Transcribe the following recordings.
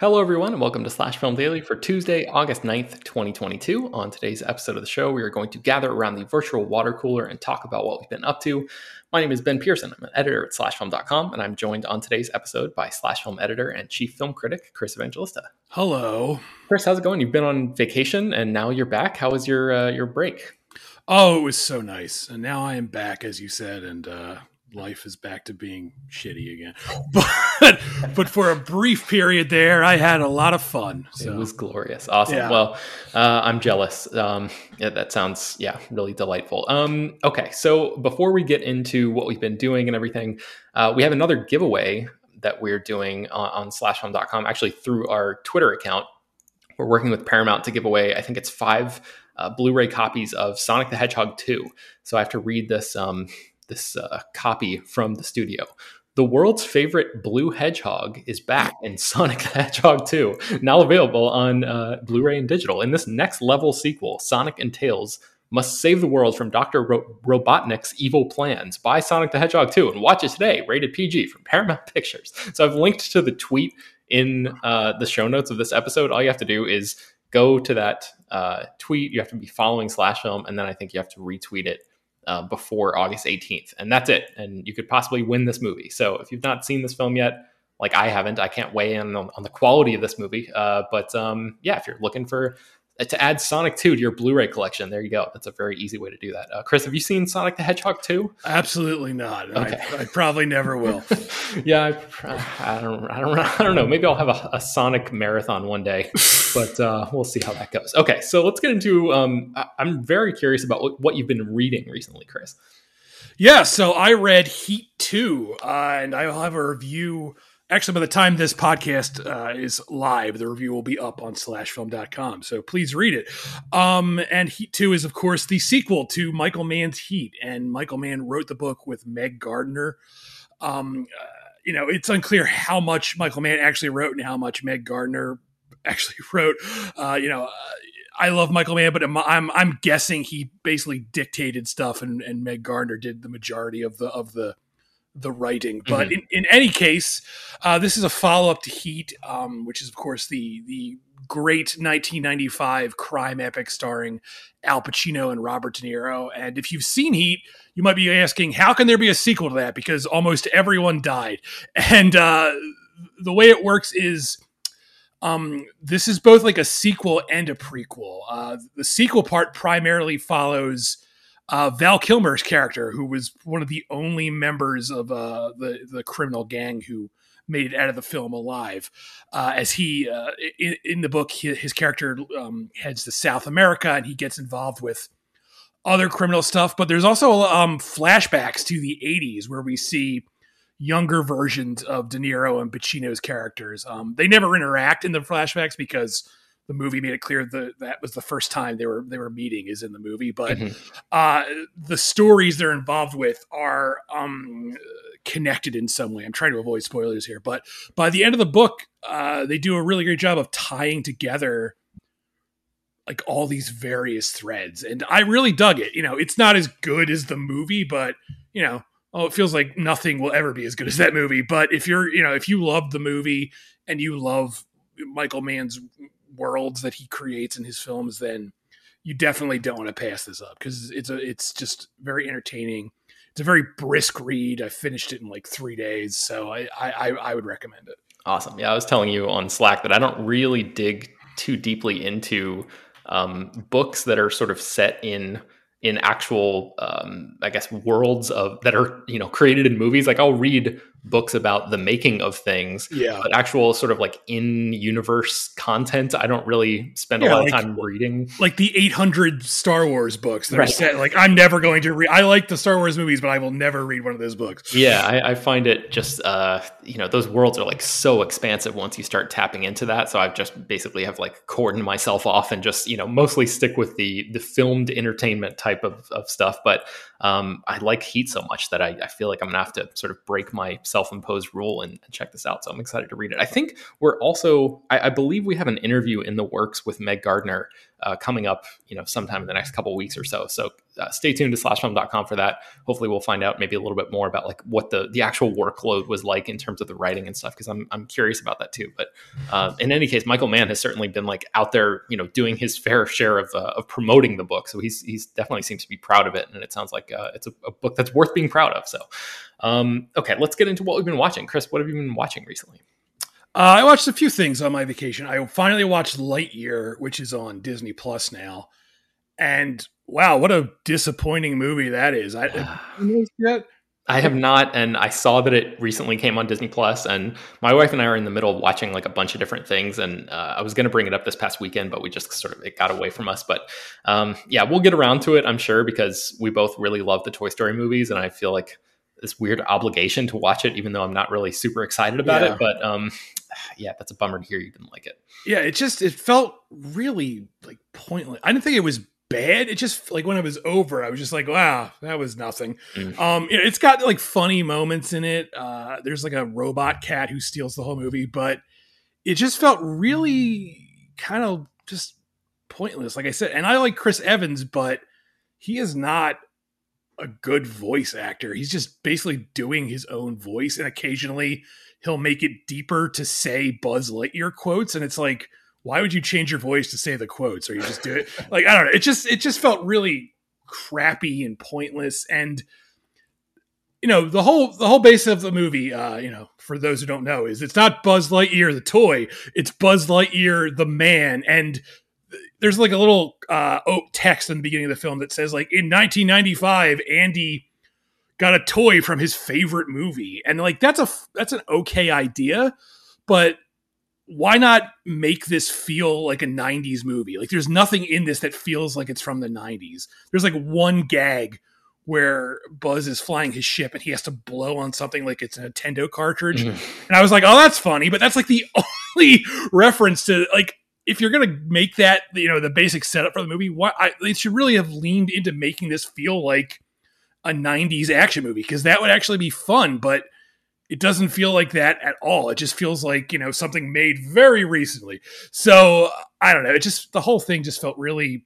Hello, everyone, and welcome to Slash Film Daily for Tuesday, August 9th, 2022. On today's episode of the show, we are going to gather around the virtual water cooler and talk about what we've been up to. My name is Ben Pearson. I'm an editor at slashfilm.com, and I'm joined on today's episode by Slash Film editor and chief film critic, Chris Evangelista. Hello. Chris, how's it going? You've been on vacation, and now you're back. How was your uh, your break? Oh, it was so nice. And now I am back, as you said, and uh, life is back to being shitty again. But but for a brief period there, I had a lot of fun. So. It was glorious, awesome. Yeah. Well, uh, I'm jealous. Um, yeah, that sounds yeah really delightful. Um, okay, so before we get into what we've been doing and everything, uh, we have another giveaway that we're doing on, on slashfilm.com, actually through our Twitter account. We're working with Paramount to give away. I think it's five. Uh, Blu-ray copies of Sonic the Hedgehog 2. So I have to read this um, this uh, copy from the studio. The world's favorite blue hedgehog is back in Sonic the Hedgehog 2, now available on uh, Blu ray and digital. In this next level sequel, Sonic and Tails must save the world from Dr. Ro- Robotnik's evil plans. Buy Sonic the Hedgehog 2 and watch it today, rated PG from Paramount Pictures. So I've linked to the tweet in uh, the show notes of this episode. All you have to do is go to that uh, tweet. You have to be following Slash Film, and then I think you have to retweet it uh, before August 18th. And that's it. And you could possibly win this movie. So if you've not seen this film yet, like I haven't, I can't weigh in on, on the quality of this movie. Uh, but um, yeah, if you're looking for to add Sonic 2 to your Blu-ray collection, there you go. That's a very easy way to do that. Uh, Chris, have you seen Sonic the Hedgehog 2? Absolutely not. Okay. I, I probably never will. yeah, I, I, don't, I don't, I don't know. Maybe I'll have a, a Sonic marathon one day, but uh, we'll see how that goes. Okay, so let's get into. Um, I'm very curious about what you've been reading recently, Chris. Yeah, so I read Heat 2, uh, and I'll have a review actually by the time this podcast uh, is live the review will be up on slashfilm.com so please read it. Um, and heat 2 is of course the sequel to michael mann's heat. And michael mann wrote the book with meg gardiner. Um, uh, you know it's unclear how much michael mann actually wrote and how much meg gardiner actually wrote. Uh, you know I love Michael Mann, but I'm, I'm, I'm guessing he basically dictated stuff, and, and Meg Gardiner did the majority of the of the the writing. But mm-hmm. in, in any case, uh, this is a follow up to Heat, um, which is of course the the great 1995 crime epic starring Al Pacino and Robert De Niro. And if you've seen Heat, you might be asking, how can there be a sequel to that? Because almost everyone died. And uh, the way it works is um, this is both like a sequel and a prequel. Uh, the sequel part primarily follows uh, Val Kilmer's character, who was one of the only members of uh, the the criminal gang who made it out of the film alive. Uh, as he uh, in, in, the book, he, his character um, heads to South America and he gets involved with other criminal stuff. But there's also um, flashbacks to the '80s where we see younger versions of De Niro and Pacino's characters. Um, they never interact in the flashbacks because the movie made it clear that that was the first time they were they were meeting is in the movie. But mm-hmm. uh, the stories they're involved with are um, connected in some way. I'm trying to avoid spoilers here, but by the end of the book, uh, they do a really great job of tying together like all these various threads and i really dug it you know it's not as good as the movie but you know oh, it feels like nothing will ever be as good as that movie. But if you're, you know, if you love the movie and you love Michael Mann's worlds that he creates in his films, then you definitely don't want to pass this up because it's a, it's just very entertaining. It's a very brisk read. I finished it in like three days, so I, I, I would recommend it. Awesome. Yeah, I was telling you on Slack that I don't really dig too deeply into um, books that are sort of set in in actual um, i guess worlds of that are you know created in movies like i'll read books about the making of things. Yeah. But actual sort of like in universe content, I don't really spend yeah, a lot like, of time reading. Like the 800 Star Wars books that right. are set. Like I'm never going to read. I like the Star Wars movies, but I will never read one of those books. Yeah, I, I find it just uh, you know those worlds are like so expansive once you start tapping into that. So I've just basically have like cordoned myself off and just you know mostly stick with the the filmed entertainment type of, of stuff. But um, I like Heat so much that I, I feel like I'm gonna have to sort of break my self-imposed rule and, check this out. So I'm excited to read it. I think we're also, I, I believe we have an interview in the works with Meg Gardiner uh, coming up, you know, sometime in the next couple weeks or so. So uh, stay tuned to slashfilm.com for that. Hopefully, we'll find out maybe a little bit more about like what the the actual workload was like in terms of the writing and stuff because I'm I'm curious about that too. But uh, in any case, Michael Mann has certainly been like out there, you know, doing his fair share of uh, of promoting the book. So he's he's definitely seems to be proud of it, and it sounds like uh, it's a, a, book that's worth being proud of. So, um, okay, let's get into what we've been watching. Chris, what have you been watching recently? I watched a few things on my vacation. I finally watched Lightyear, which is on Disney Plus now, and wow, what a disappointing movie that is! I yet. I have not, and I saw that it recently came on Disney Plus, and my wife and I are in the middle of watching like a bunch of different things, and uh, I was going to bring it up this past weekend, but we just sort of it got away from us. But um, yeah, we'll get around to it, I'm sure, because we both really love the Toy Story movies, and I feel like this weird obligation to watch it, even though I'm not really super excited about yeah. it. But um, yeah, that's a bummer to hear you didn't like it. Yeah, it just it felt really like pointless. I didn't think it was bad. It just like when it was over, I was just like, wow, that was nothing. Mm. Um, it's got like funny moments in it. Uh, there's like a robot cat who steals the whole movie, but it just felt really kind of just pointless. Like I said, and I like Chris Evans, but he is not a good voice actor. He's just basically doing his own voice, and occasionally he'll make it deeper to say Buzz Lightyear quotes, and it's like, why would you change your voice to say the quotes, or you just do it? like I don't know. It just it just felt really crappy and pointless, and you know the whole the whole base of the movie. Uh, you know, for those who don't know, is it's not Buzz Lightyear the toy, it's Buzz Lightyear the man, and there's like a little uh, text in the beginning of the film that says like in 1995 Andy got a toy from his favorite movie and like that's a that's an okay idea but why not make this feel like a 90s movie like there's nothing in this that feels like it's from the 90s there's like one gag where Buzz is flying his ship and he has to blow on something like it's a Nintendo cartridge. Mm-hmm. And I was like, oh, that's funny, but that's like the only reference to like if you're gonna make that you know the basic setup for the movie, why I, they should really have leaned into making this feel like a 90s action movie because that would actually be fun but it doesn't feel like that at all. It just feels like you know something made very recently. So i don't know. It just the whole thing just felt really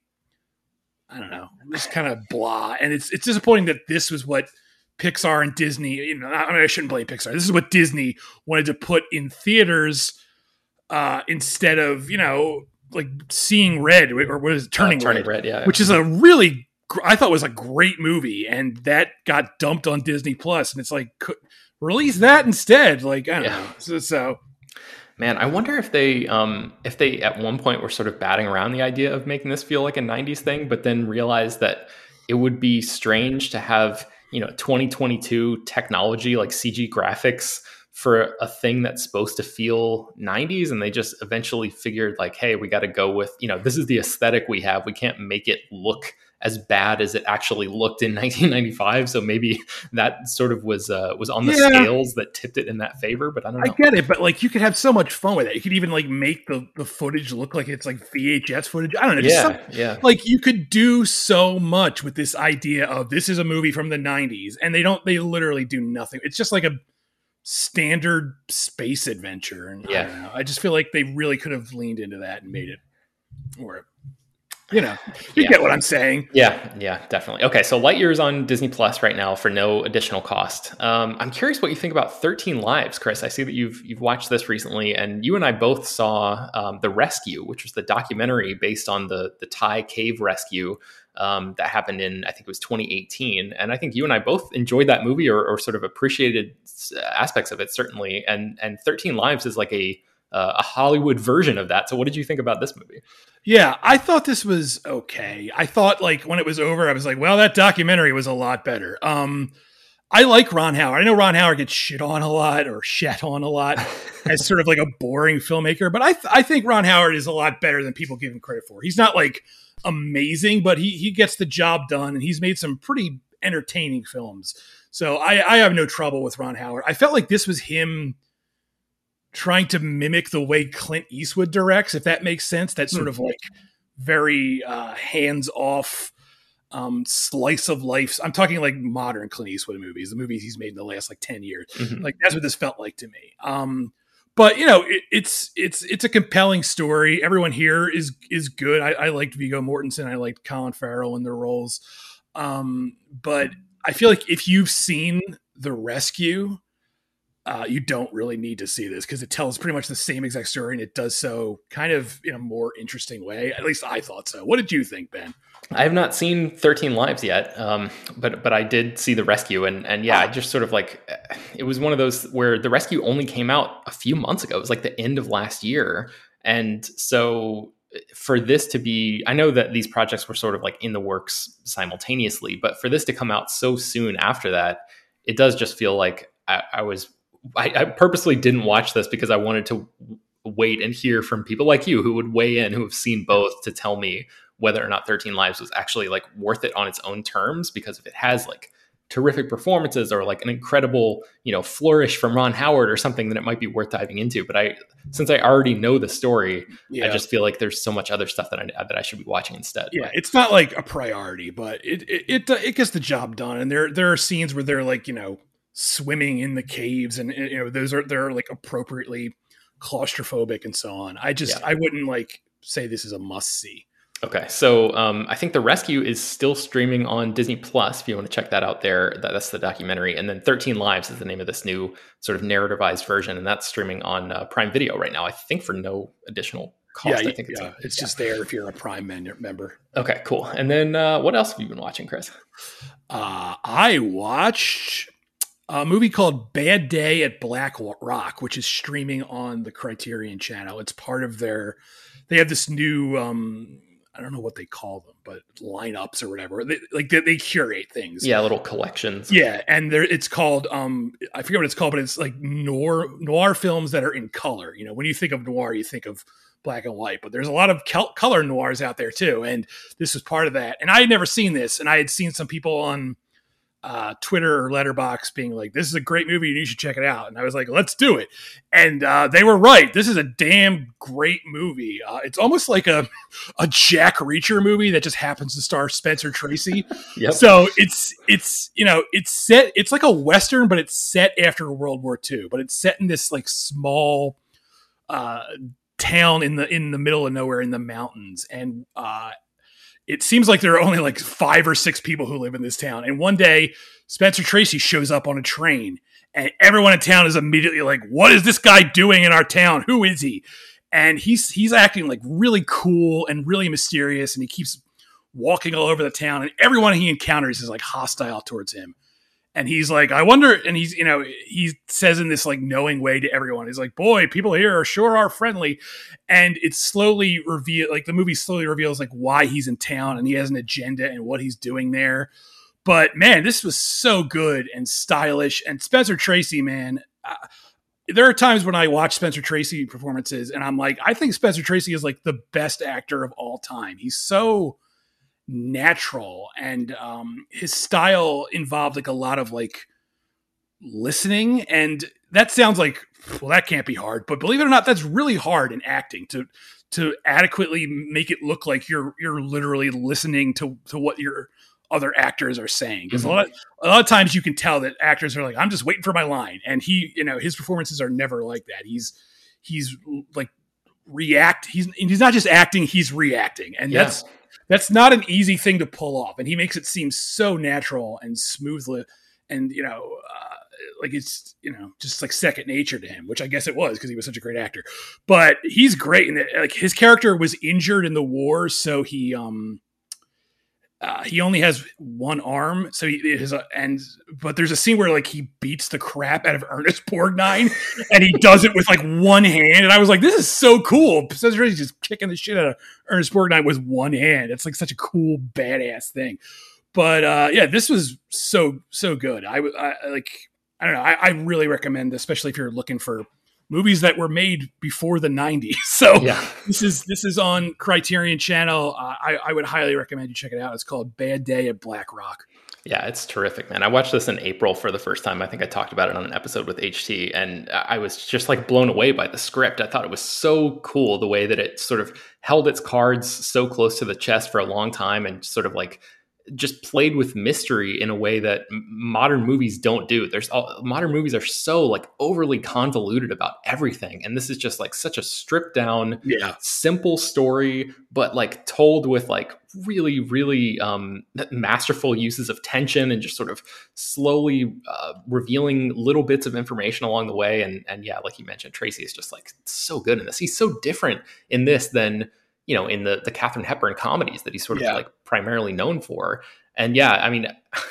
i don't know just kind of blah. And it's it's disappointing that this was what pixar and disney you know i, mean, I shouldn't blame pixar. This is what disney wanted to put in theaters uh, instead of you know like seeing red or what is it, turning, Uh, turning red, red, yeah. which is a really I thought was a great movie, and that got dumped on Disney Plus, and it's like could, release that instead. Like I don't Yeah. know. So, so Man, I wonder if they um if they at one point were sort of batting around the idea of making this feel like a 90s thing, but then realized that it would be strange to have, you know, 2022 technology like CG graphics for a thing that's supposed to feel 90s and they just eventually figured like, hey, we got to go with, you know, this is the aesthetic we have. We can't make it look as bad as it actually looked in 1995, so maybe that sort of was uh, was on the Yeah. scales that tipped it in that favor, but I don't I get it, but like you could have so much fun with it. You could even like make the the footage look like it's like VHS footage. I don't know. Just yeah, some, yeah. like you could do so much with this idea of this is a movie from the 90s and they don't they literally do nothing it's just like a standard space adventure and Yeah. I, know, I just feel like they really could have leaned into that and made it or you know you Yeah. get what i'm saying Yeah, yeah, definitely. Okay, so Lightyear is on Disney Plus right now for no additional cost. Um, I'm curious what you think about 13 Lives, Chris. I see that you've you've watched this recently, and you and I both saw um, The Rescue, which was the documentary based on the the Thai cave rescue um, that happened in I think it was 2018. And I think you and I both enjoyed that movie or, or sort of appreciated aspects of it certainly. And and 13 Lives is like a uh, a Hollywood version of that. So what did you think about this movie? Yeah i thought this was okay i thought like when it was over i was like well that documentary was a lot better um I like Ron Howard. I know Ron Howard gets shit on a lot or shat on a lot as sort of like a boring filmmaker, but I th- I think Ron Howard is a lot better than people give him credit for. He's not like amazing, but he he gets the job done, and he's made some pretty entertaining films. So I I have no trouble with Ron Howard. I felt like this was him trying to mimic the way Clint Eastwood directs, if that makes sense. That sort of like very uh, hands off um, slice of life. I'm talking like modern Clint Eastwood movies, the movies he's made in the last like 10 years. Mhm. Like that's what this felt like to me. Um, but you know, it, it's it's it's a compelling story. Everyone here is is good. I, I liked Viggo Mortensen. I liked Colin Farrell in their roles. Um, but I feel like if you've seen The Rescue, uh, you don't really need to see this because it tells pretty much the same exact story and it does so kind of in a more interesting way. At least I thought so. What did you think, Ben? I have not seen Thirteen Lives yet, um, but but I did see the rescue, and and yeah, I just sort of like it was one of those where the rescue only came out a few months ago. It was like the end of last year, and so for this to be, I know that these projects were sort of like in the works simultaneously, but for this to come out so soon after that, it does just feel like I, I was I, I purposely didn't watch this because I wanted to wait and hear from people like you who would weigh in, who have seen both, to tell me whether or not 13 Lives was actually like worth it on its own terms. Because if it has like terrific performances or like an incredible, you know, flourish from Ron Howard or something, then it might be worth diving into. But I, since I already know the story, I just feel like there's so much other stuff that I that I should be watching instead. yeah, But- it's not like a priority, but it it it, it gets the job done. And there there are scenes where they're like you know swimming in the caves, and you know those are they're like appropriately claustrophobic and so on. I just Yeah. I wouldn't like say this is a must see. Okay, so um, I think The Rescue is still streaming on Disney Plus. If you want to check that out, there that, that's the documentary, and then Thirteen Lives is the name of this new sort of narrativized version, and that's streaming on uh, Prime Video right now. I think for no additional cost. yeah, I think it's yeah, it's just there if you're a Prime member. okay. Cool. And then uh, what else have you been watching, Chris? Uh, I watched a movie called Bad Day at Black Rock, which is streaming on the Criterion channel. It's part of their, they have this new, um, I don't know what they call them, but lineups or whatever. They, like they, they curate things. Yeah, little collections. Yeah, and there it's called um I forget what it's called, but it's like noir noir films that are in color. You know, when you think of noir, you think of black and white, but there's a lot of color noirs out there too, and this was part of that. And I had never seen this, and I had seen some people on uh, Twitter or Letterboxd being like, "This is a great movie, and you should check it out." And I was like, "Let's do it," and uh, they were right. This is a damn great movie. Uh, it's almost like a a Jack Reacher movie that just happens to star Spencer Tracy. Yep. So it's it's you know it's set it's like a western, but it's set after World War II. But it's set in this like small uh, town in the in the middle of nowhere in the mountains, and uh, it seems like there are only like five or six people who live in this town. And one day, Spencer Tracy shows up on a train, and everyone in town is immediately like, "What is this guy doing in our town? Who is he?" and he's he's acting like really cool and really mysterious, and he keeps walking all over the town, and everyone he encounters is like hostile towards him. And he's like, I wonder, and he's, you know, he says in this like knowing way to everyone, he's like, boy, people here are sure are friendly. And it's slowly reveal, like the movie slowly reveals like why he's in town and he has an agenda and what he's doing there. But man, this was so good and stylish. And Spencer Tracy, man, uh, there are times when I watch Spencer Tracy performances and I'm like, I think Spencer Tracy is like the best actor of all time. He's so natural and um his style involved like a lot of like listening and that sounds like well that can't be hard but believe it or not that's really hard in acting to to adequately make it look like you're you're literally listening to to what your other actors are saying because mm-hmm. a lot of, a lot of times you can tell that actors are like I'm just waiting for my line and he you know his performances are never like that he's he's like react he's he's not just acting he's reacting and yeah. that's that's not an easy thing to pull off and he makes it seem so natural and smoothly and you know uh, like it's you know just like second nature to him which i guess it was because he was such a great actor. But he's great and like his character was injured in the war so he um uh, he only has one arm, so he is, a, and but there's a scene where like he beats the crap out of Ernest Borgnine, and he does it with like one hand, and I was like, this is so cool. Spencer Tracy's just kicking the shit out of Ernest Borgnine with one hand. It's like such a cool badass thing. But uh, yeah, this was so so good. I, would I like I don't know. I, I really recommend, especially if you're looking for movies that were made before the 90s. So yeah. this is this is on Criterion Channel. Uh, I, I would highly recommend you check it out. It's called Bad Day at Black Rock. Yeah, it's terrific, man. I watched this in April for the first time. I think I talked about it on an episode with HT, and I was just like blown away by the script. I thought it was so cool the way that it sort of held its cards so close to the chest for a long time and sort of like just played with mystery in a way that modern movies don't do. There's all, modern movies are so like overly convoluted about everything, and this is just like such a stripped down, yeah. simple story, but like told with like really, really um, masterful uses of tension and just sort of slowly uh, revealing little bits of information along the way. And and yeah, like you mentioned, Tracy is just like so good in this. He's so different in this than you know, in the the Katharine Hepburn comedies that he's sort of yeah. like primarily known for. And yeah, I mean,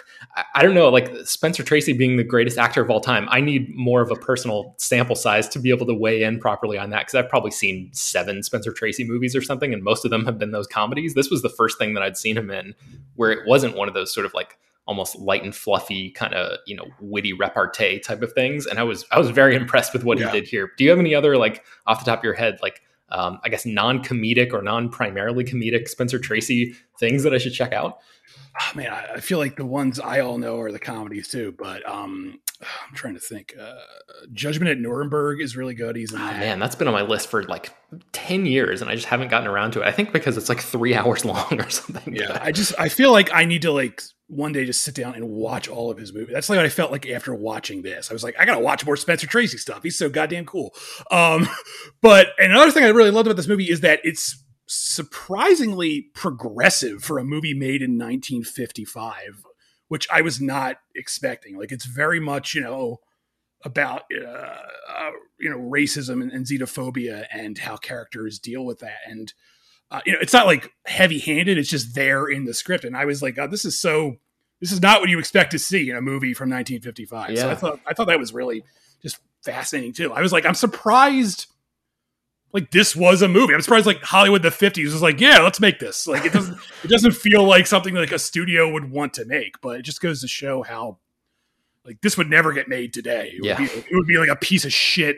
I don't know, like Spencer Tracy being the greatest actor of all time, I need more of a personal sample size to be able to weigh in properly on that because I've probably seen seven Spencer Tracy movies or something, and most of them have been those comedies. This was the first thing that I'd seen him in where it wasn't one of those sort of like almost light and fluffy kind of you know witty repartee type of things and i was i was very impressed with what yeah. he did here do you have any other like off the top of your head like um, I guess non-comedic or non-primarily comedic Spencer Tracy things that I should check out? Oh, man, I feel like the ones I all know are the comedies too, but um, I'm trying to think. Uh, Judgment at Nuremberg is really good. He's in oh, man, that's been on my list for like ten years, and I just haven't gotten around to it. I think because it's like three hours long or something. Yeah, I just I feel like I need to like one day just sit down and watch all of his movies. That's like what I felt like after watching this. I was like, I gotta watch more Spencer Tracy stuff. He's so goddamn cool. Um, but another thing I really loved about this movie is that it's surprisingly progressive for a movie made in 1955 which I was not expecting. Like it's very much, you know, about uh, uh, you know racism and, and, xenophobia and how characters deal with that. And uh, you know, it's not like heavy-handed; it's just there in the script. And I was like, God, this is so. This is not what you expect to see in a movie from 1955. Yeah. So I thought I thought that was really just fascinating too. I was like, I'm surprised like this was a movie. I'm surprised like Hollywood the 50s was like, yeah, let's make this. Like it doesn't it doesn't feel like something like a studio would want to make, but it just goes to show how like this would never get made today. It, yeah. would, be, it would be like a piece of shit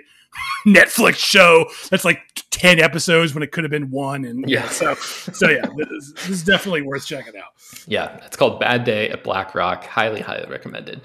Netflix show that's like 10 episodes when it could have been one and yeah, so so yeah this, this, is definitely worth checking out. Yeah it's called bad day at black rock. Highly highly recommended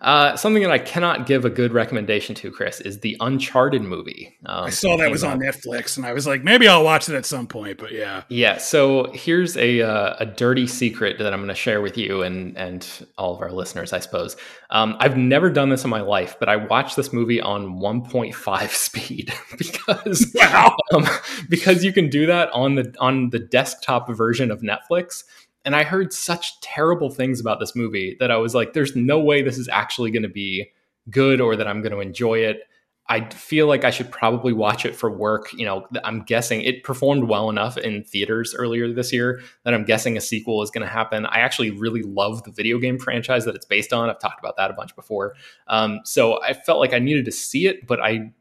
uh, something that I cannot give a good recommendation to, Chris, is the Uncharted movie. Um, I saw that was on Netflix, and I was like, maybe I'll watch it at some point. But yeah, yeah. So here's a uh, a dirty secret that I'm going to share with you and and all of our listeners, I suppose. Um, I've never done this in my life, but I watched this movie on 1.5 speed because wow. um, because you can do that on the on the desktop version of Netflix. And I heard such terrible things about this movie that I was like, there's no way this is actually going to be good or that I'm going to enjoy it. I feel like I should probably watch it for work. You know, I'm guessing it performed well enough in theaters earlier this year that I'm guessing a sequel is going to happen. I actually really love the video game franchise that it's based on. I've talked about that a bunch before. Um, so I felt like I needed to see it, but I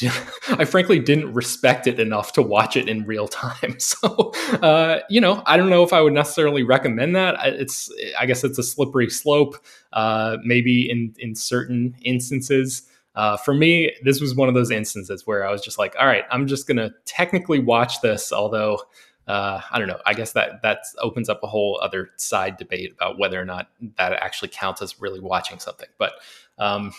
I frankly didn't respect it enough to watch it in real time. So, uh, you know, I don't know if I would necessarily recommend that. It's, I guess, it's a slippery slope. Uh, maybe in in certain instances. Uh, for me, this was one of those instances where I was just like, all right, I'm just gonna technically watch this, although. Uh, I don't know. I guess that that opens up a whole other side debate about whether or not that actually counts as really watching something. But um,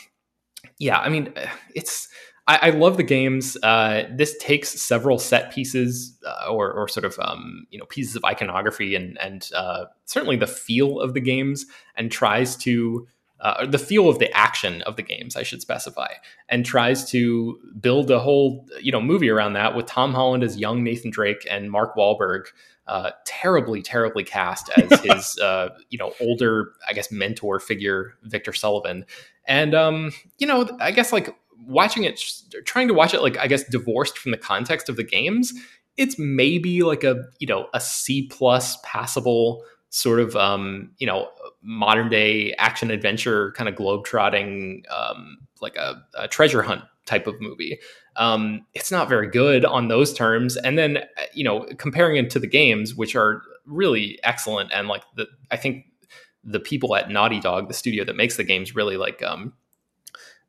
yeah, I mean, it's I, I love the games. Uh, this takes several set pieces uh, or, or, sort of um, you know pieces of iconography and and uh, certainly the feel of the games and tries to uh, the feel of the action of the games, I should specify, and tries to build a whole you know movie around that with Tom Holland as young Nathan Drake and Mark Wahlberg, uh, terribly, terribly cast as his uh, you know older, I guess, mentor figure Victor Sullivan, and um, you know, I guess like watching it, trying to watch it like I guess divorced from the context of the games, it's maybe like a you know a C plus passable sort of um, you know modern day action adventure kind of globetrotting um, like a, a treasure hunt type of movie. Um, it's not very good on those terms. And then, you know, comparing it to the games, which are really excellent, and like the, I think the people at Naughty Dog, the studio that makes the games, really like um,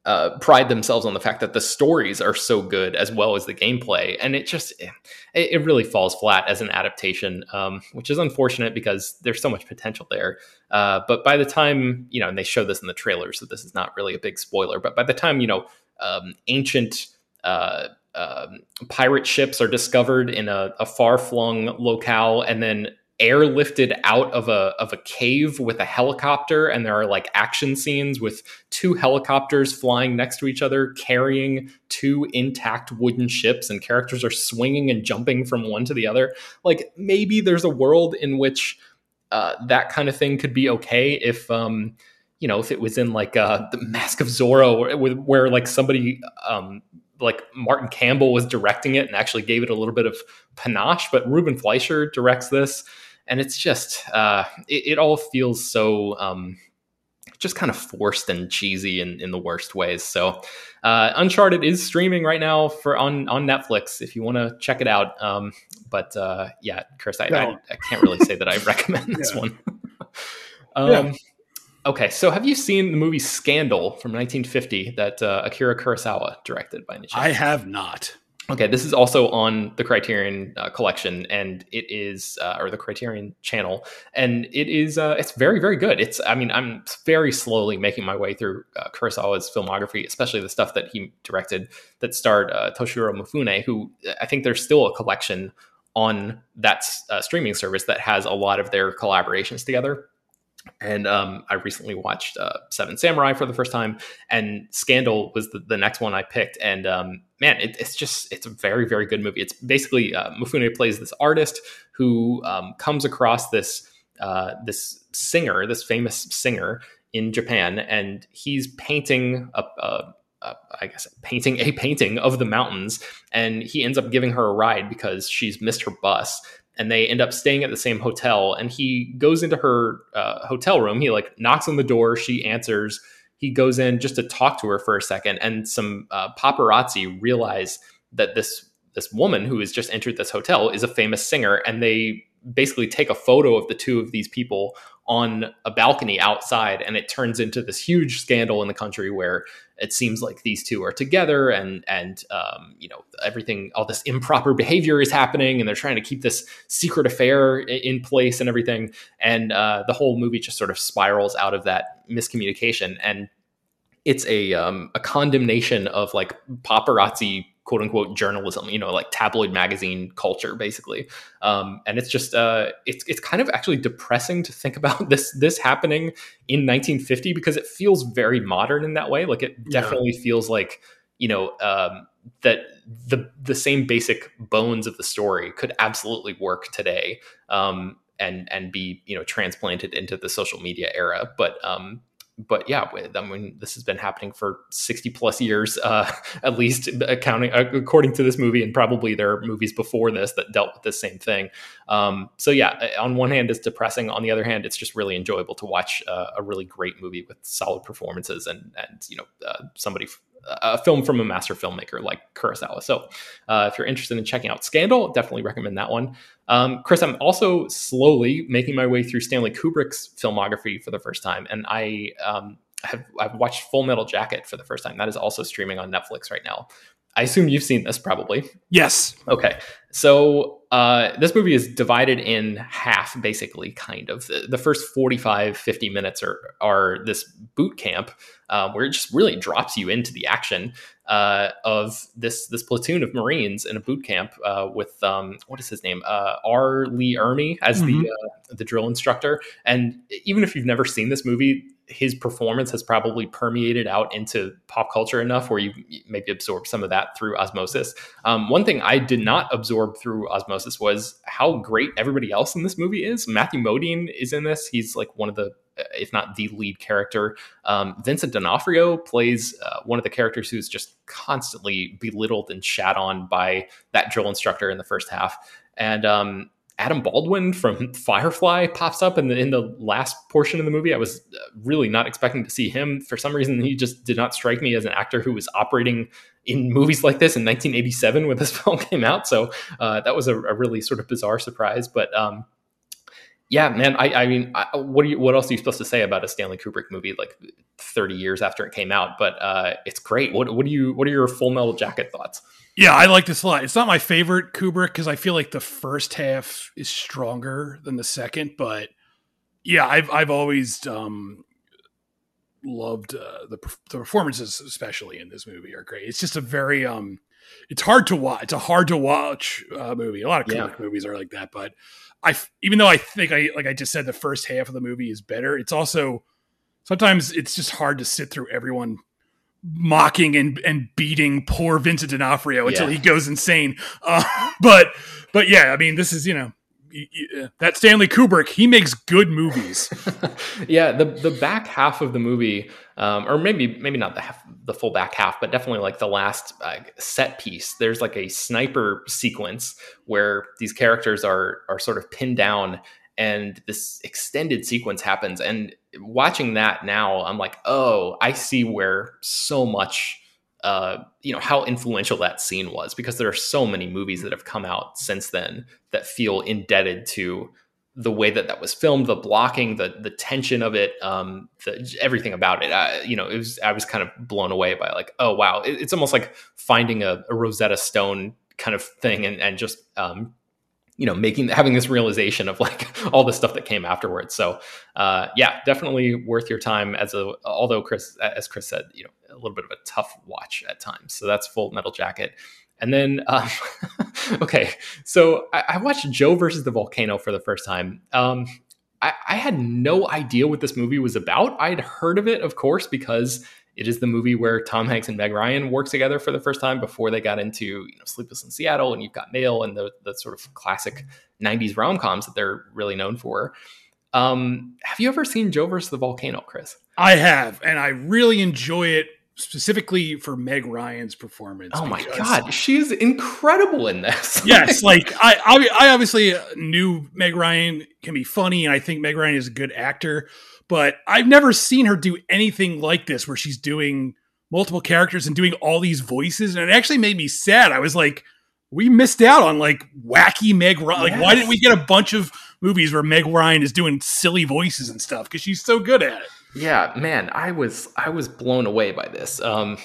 uh, pride themselves on the fact that the stories are so good as well as the gameplay, and it just it, it really falls flat as an adaptation, um, which is unfortunate because there's so much potential there. Uh, but by the time you know, and they show this in the trailer, so this is not really a big spoiler. But by the time you know, um, ancient uh, um, pirate ships are discovered in a, a far flung locale, and then airlifted out of a of a cave with a helicopter and there are like action scenes with two helicopters flying next to each other carrying two intact wooden ships and characters are swinging and jumping from one to the other. Like maybe there's a world in which uh, that kind of thing could be okay if um you know if it was in like uh the mask of zorro where, where like somebody um like Martin Campbell was directing it and actually gave it a little bit of panache, but Ruben Fleischer directs this and it's just uh, it, it, all feels so um, just kind of forced and cheesy in, in the worst ways. So uh, Uncharted is streaming right now for on on Netflix if you want to check it out. Um, but uh, yeah, Chris, I, I, I, can't really say that I recommend this one. um, yeah. Okay, so have you seen the movie Scandal from 1950 that uh, Akira Kurosawa directed by any chance? I have not. Okay, this is also on the Criterion uh, collection, and it is, uh, or the Criterion channel, and it is, uh, it's very, very good. It's, I mean, I'm very slowly making my way through uh, Kurosawa's filmography, especially the stuff that he directed that starred uh, Toshiro Mifune, who I think there's still a collection on that uh, streaming service that has a lot of their collaborations together. And um, I recently watched uh, Seven Samurai for the first time, and Scandal was the, the next one I picked. And um, man, it, it's just it's a very very good movie. It's basically uh, Mifune plays this artist who um, comes across this uh, this singer, this famous singer in Japan, and he's painting a, guess painting a painting of the mountains, and he ends up giving her a ride because she's missed her bus and they end up staying at the same hotel and he goes into her uh, hotel room. He like knocks on the door. She answers. He goes in just to talk to her for a second and some uh, paparazzi realize that this this woman who has just entered this hotel is a famous singer and they basically take a photo of the two of these people on a balcony outside and it turns into this huge scandal in the country where it seems like these two are together and and um, you know everything all this improper behavior is happening and they're trying to keep this secret affair in place and everything. And uh, the whole movie just sort of spirals out of that miscommunication. And it's a um, a condemnation of like paparazzi quote unquote journalism, you know, like tabloid magazine culture, basically. Um, and it's just uh, it's it's kind of actually depressing to think about this this happening in 1950 because it feels very modern in that way. Like it definitely yeah. feels like you know um, that the the same basic bones of the story could absolutely work today. Um, and and be you know transplanted into the social media era, but um, but yeah, I mean, this has been happening for 60 plus years, uh, at least accounting according to this movie, and probably there are movies before this that dealt with the same thing. Um, so yeah, on one hand, it's depressing. On the other hand, it's just really enjoyable to watch uh, a really great movie with solid performances and and you know uh, somebody a film from a master filmmaker like Kurosawa. So, uh, if you're interested in checking out Scandal, definitely recommend that one. Um, Chris, I'm also slowly making my way through Stanley Kubrick's filmography for the first time, and I um, have I've watched Full Metal Jacket for the first time. That is also streaming on Netflix right now. I assume you've seen this probably. Yes. Okay. So uh, this movie is divided in half, basically, kind of. The, the, first 45, 50 minutes are, are this boot camp uh, where it just really drops you into the action uh, of this this platoon of Marines in a boot camp uh, with, um, what is his name? Uh, R. Lee Ermey as mm-hmm. the, uh, the drill instructor. And even if you've never seen this movie, his performance has probably permeated out into pop culture enough where you maybe absorb some of that through osmosis. Um, one thing I did not absorb through osmosis was how great everybody else in this movie is. Matthew Modine is in this. He's like one of the, if not the lead character. Um, Vincent D'Onofrio plays uh, one of the characters who's just constantly belittled and shat on by that drill instructor in the first half. And um, Adam Baldwin from Firefly pops up in the in the last portion of the movie. I was uh, really not expecting to see him. For some reason, he just did not strike me as an actor who was operating in movies like this in 1987 when this film came out. So uh, that was a, a, really sort of bizarre surprise. But um, yeah, man, I, I mean, I, what you, what else are you supposed to say about a Stanley Kubrick movie like 30 years after it came out? But uh, it's great. What what do you what are your Full Metal Jacket thoughts? Yeah, I like this a lot. It's not my favorite Kubrick because I feel like the first half is stronger than the second, but yeah, I've I've always um, loved uh, the the performances, especially in this movie, are great. It's just a very um, it's hard to watch. It's a hard to watch uh, movie. A lot of Kubrick yeah. movies are like that, but I even though I think I like I just said the first half of the movie is better, it's also sometimes it's just hard to sit through everyone mocking and, and beating poor Vincent D'Onofrio until yeah. he goes insane. Uh, but but yeah, I mean, this is you know that Stanley Kubrick, he makes good movies. yeah, the the back half of the movie, um, or maybe maybe not the half, the full back half, but definitely like the last uh, set piece. There's like a sniper sequence where these characters are are sort of pinned down and this extended sequence happens and watching that now i'm like oh i see where so much uh, you know how influential that scene was because there are so many movies that have come out since then that feel indebted to the way that that was filmed, the blocking, the the tension of it, um, the, everything about it. I, you know, it was I was kind of blown away by like, oh wow, it, it's almost like finding a, a, Rosetta Stone kind of thing, and and just um, you know making having this realization of like all the stuff that came afterwards. So uh, yeah definitely worth your time as a although chris as chris said you know a little bit of a tough watch at times. So that's full metal jacket. And then um, okay so I, I, watched joe versus the volcano for the first time. Um, I, I had no idea what this movie was about. I'd heard of it of course because it is the movie where Tom Hanks and Meg Ryan work together for the first time before they got into you know Sleepless in Seattle and You've Got Mail and the the sort of classic '90s rom coms that they're really known for. Um, have you ever seen Joe versus the Volcano, Chris? I have, and I really enjoy it specifically for Meg Ryan's performance. Oh my god, she is incredible in this. yes, like I, I, I obviously knew Meg Ryan can be funny, and I think Meg Ryan is a good actor but I've never seen her do anything like this where she's doing multiple characters and doing all these voices. And it actually made me sad. I was like, we missed out on like wacky Meg Ryan. Yes. Like, why didn't we get a bunch of movies where Meg Ryan is doing silly voices and stuff? Because she's so good at it. Yeah, man, I was I was blown away by this. Um,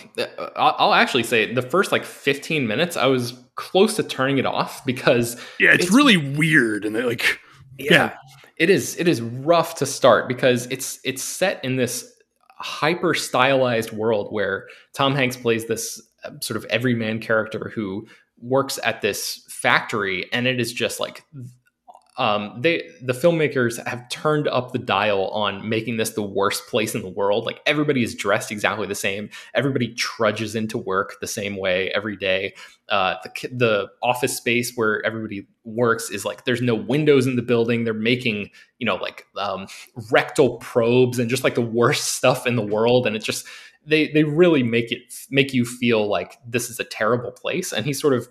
I'll, I'll actually say the first like 15 minutes, I was close to turning it off because yeah, it's, it's really weird and like yeah. yeah it is it is rough to start because it's it's set in this hyper stylized world where Tom Hanks plays this uh, sort of everyman character who works at this factory and it is just like um, they the filmmakers have turned up the dial on making this the worst place in the world. Like everybody is dressed exactly the same. Everybody trudges into work the same way every day. Uh, the the office space where everybody works is like there's no windows in the building. They're making you know like um, rectal probes and just like the worst stuff in the world, and it just they they really make it make you feel like this is a terrible place. And he sort of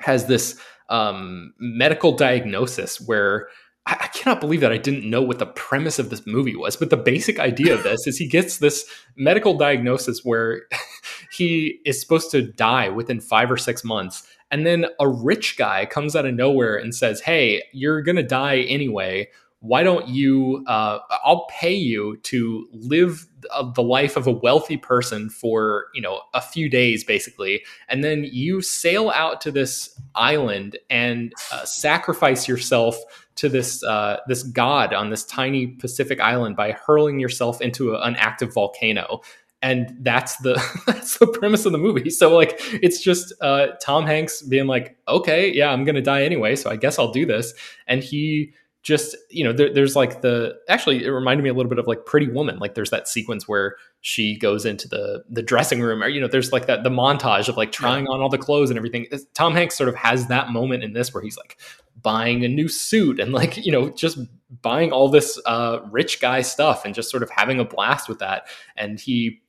has this um, medical diagnosis where I, I, cannot believe that I didn't know what the premise of this movie was. But the basic idea of this is he gets this medical diagnosis where he is supposed to die within five or six months. And then a rich guy comes out of nowhere and says, Hey, you're going to die anyway why don't you uh, i'll pay you to live the life of a wealthy person for you know a few days basically. And then you sail out to this island and uh, sacrifice yourself to this uh, this god on this tiny pacific island by hurling yourself into a, an active volcano. And that's the that's the premise of the movie. So like it's just uh, tom hanks being like okay yeah i'm gonna die anyway so i guess i'll do this. And he just you know there, there's like the actually it reminded me a little bit of like pretty woman. Like there's that sequence where she goes into the the dressing room or you know there's like that the montage of like trying on all the clothes and everything. Tom hanks sort of has that moment in this where he's like buying a new suit and like you know just buying all this uh rich guy stuff and just sort of having a blast with that. And he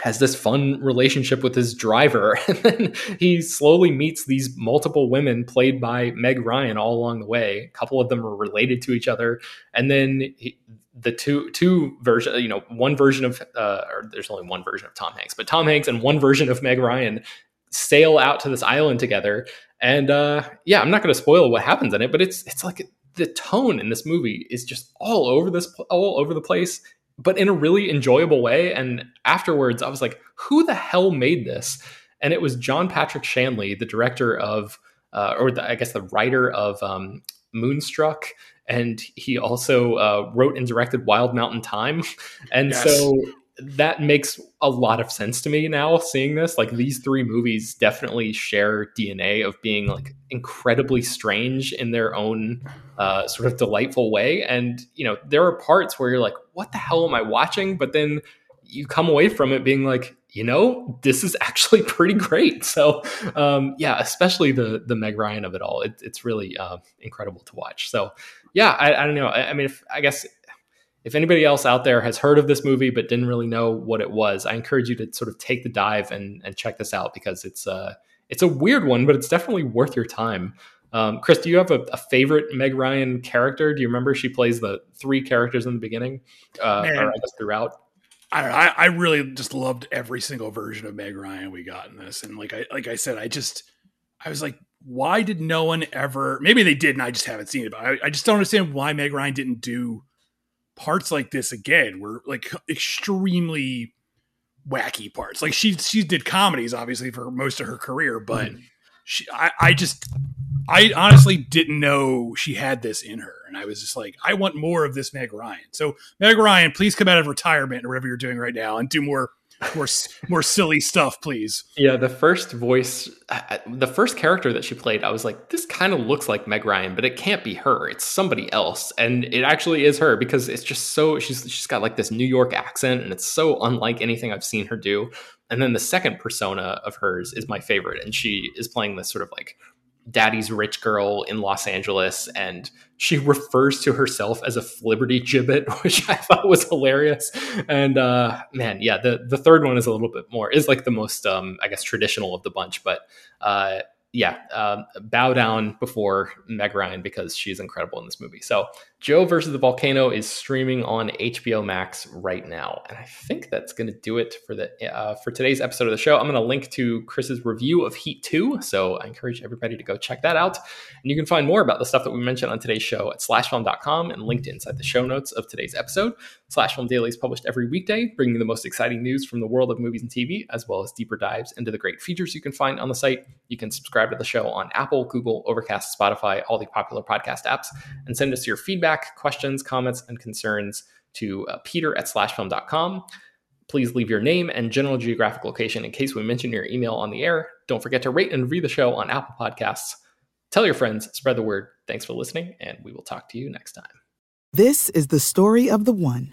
has this fun relationship with his driver and then he slowly meets these multiple women played by meg ryan all along the way. A couple of them are related to each other. And then he, the two two version you know one version of uh, or there's only one version of tom hanks but tom hanks and one version of meg ryan sail out to this island together. And uh, yeah i'm not going to spoil what happens in it but it's it's like the tone in this movie is just all over this all over the place but in a really enjoyable way. And afterwards, I was like, who the hell made this? And it was John Patrick Shanley, the director of, uh, or the, I guess the writer of um, Moonstruck. And he also uh, wrote and directed Wild Mountain Thyme. And yes. so that makes a lot of sense to me now seeing this like these three movies definitely share dna of being like incredibly strange in their own uh, sort of delightful way and you know there are parts where you're like what the hell am i watching? But then you come away from it being like you know this is actually pretty great. So um, yeah especially the the meg ryan of it all. It, it's really uh, incredible to watch. So yeah i, I don't know. I, I mean if, i guess if anybody else out there has heard of this movie but didn't really know what it was, I encourage you to sort of take the dive and, and check this out because it's uh, it's a weird one, but it's definitely worth your time. Um, Chris, do you have a, a, favorite Meg Ryan character? Do you remember she plays the three characters in the beginning, uh, Man, or I guess throughout? I, I, I really just loved every single version of Meg Ryan we got in this, and like I like I said, I just I was like, why did no one ever? Maybe they did, and I just haven't seen it. But I, I just don't understand why Meg Ryan didn't do parts like this again were like extremely wacky parts. Like she she did comedies obviously for most of her career, but mm-hmm. She I, I just I honestly didn't know she had this in her. And I was just like, I want more of this Meg Ryan. So Meg Ryan, please come out of retirement or whatever you're doing right now and do more more more silly stuff, please. Yeah, the first voice, the first character that she played, I was like, this kind of looks like Meg Ryan, but it can't be her. It's somebody else, and it actually is her because it's just so she's she's got like this New York accent, and it's so unlike anything I've seen her do. And then the second persona of hers is my favorite, and she is playing this sort of like daddy's rich girl in Los Angeles, and she refers to herself as a flibbertigibbet, which I thought was hilarious. And uh, man, yeah, the the third one is a little bit more is like the most um, I guess traditional of the bunch, but uh, yeah, um, bow down before Meg Ryan because she's incredible in this movie. So Joe versus the Volcano is streaming on HBO Max right now, and I think that's going to do it for the uh, for today's episode of the show. I'm going to link to Chris's review of Heat Two, so I encourage everybody to go check that out. And you can find more about the stuff that we mentioned on today's show at slashfilm.com and linked inside the show notes of today's episode. Slash Film Daily is published every weekday, bringing the most exciting news from the world of movies and TV, as well as deeper dives into the great features you can find on the site. You can subscribe to the show on Apple, Google, Overcast, Spotify, all the popular podcast apps, and send us your feedback, questions, comments, and concerns to uh, peter at slashfilm.com. Please leave your name and general geographic location in case we mention your email on the air. Don't forget to rate and review the show on Apple Podcasts. Tell your friends, spread the word, Thanks for listening, and we will talk to you next time. This is the story of the one.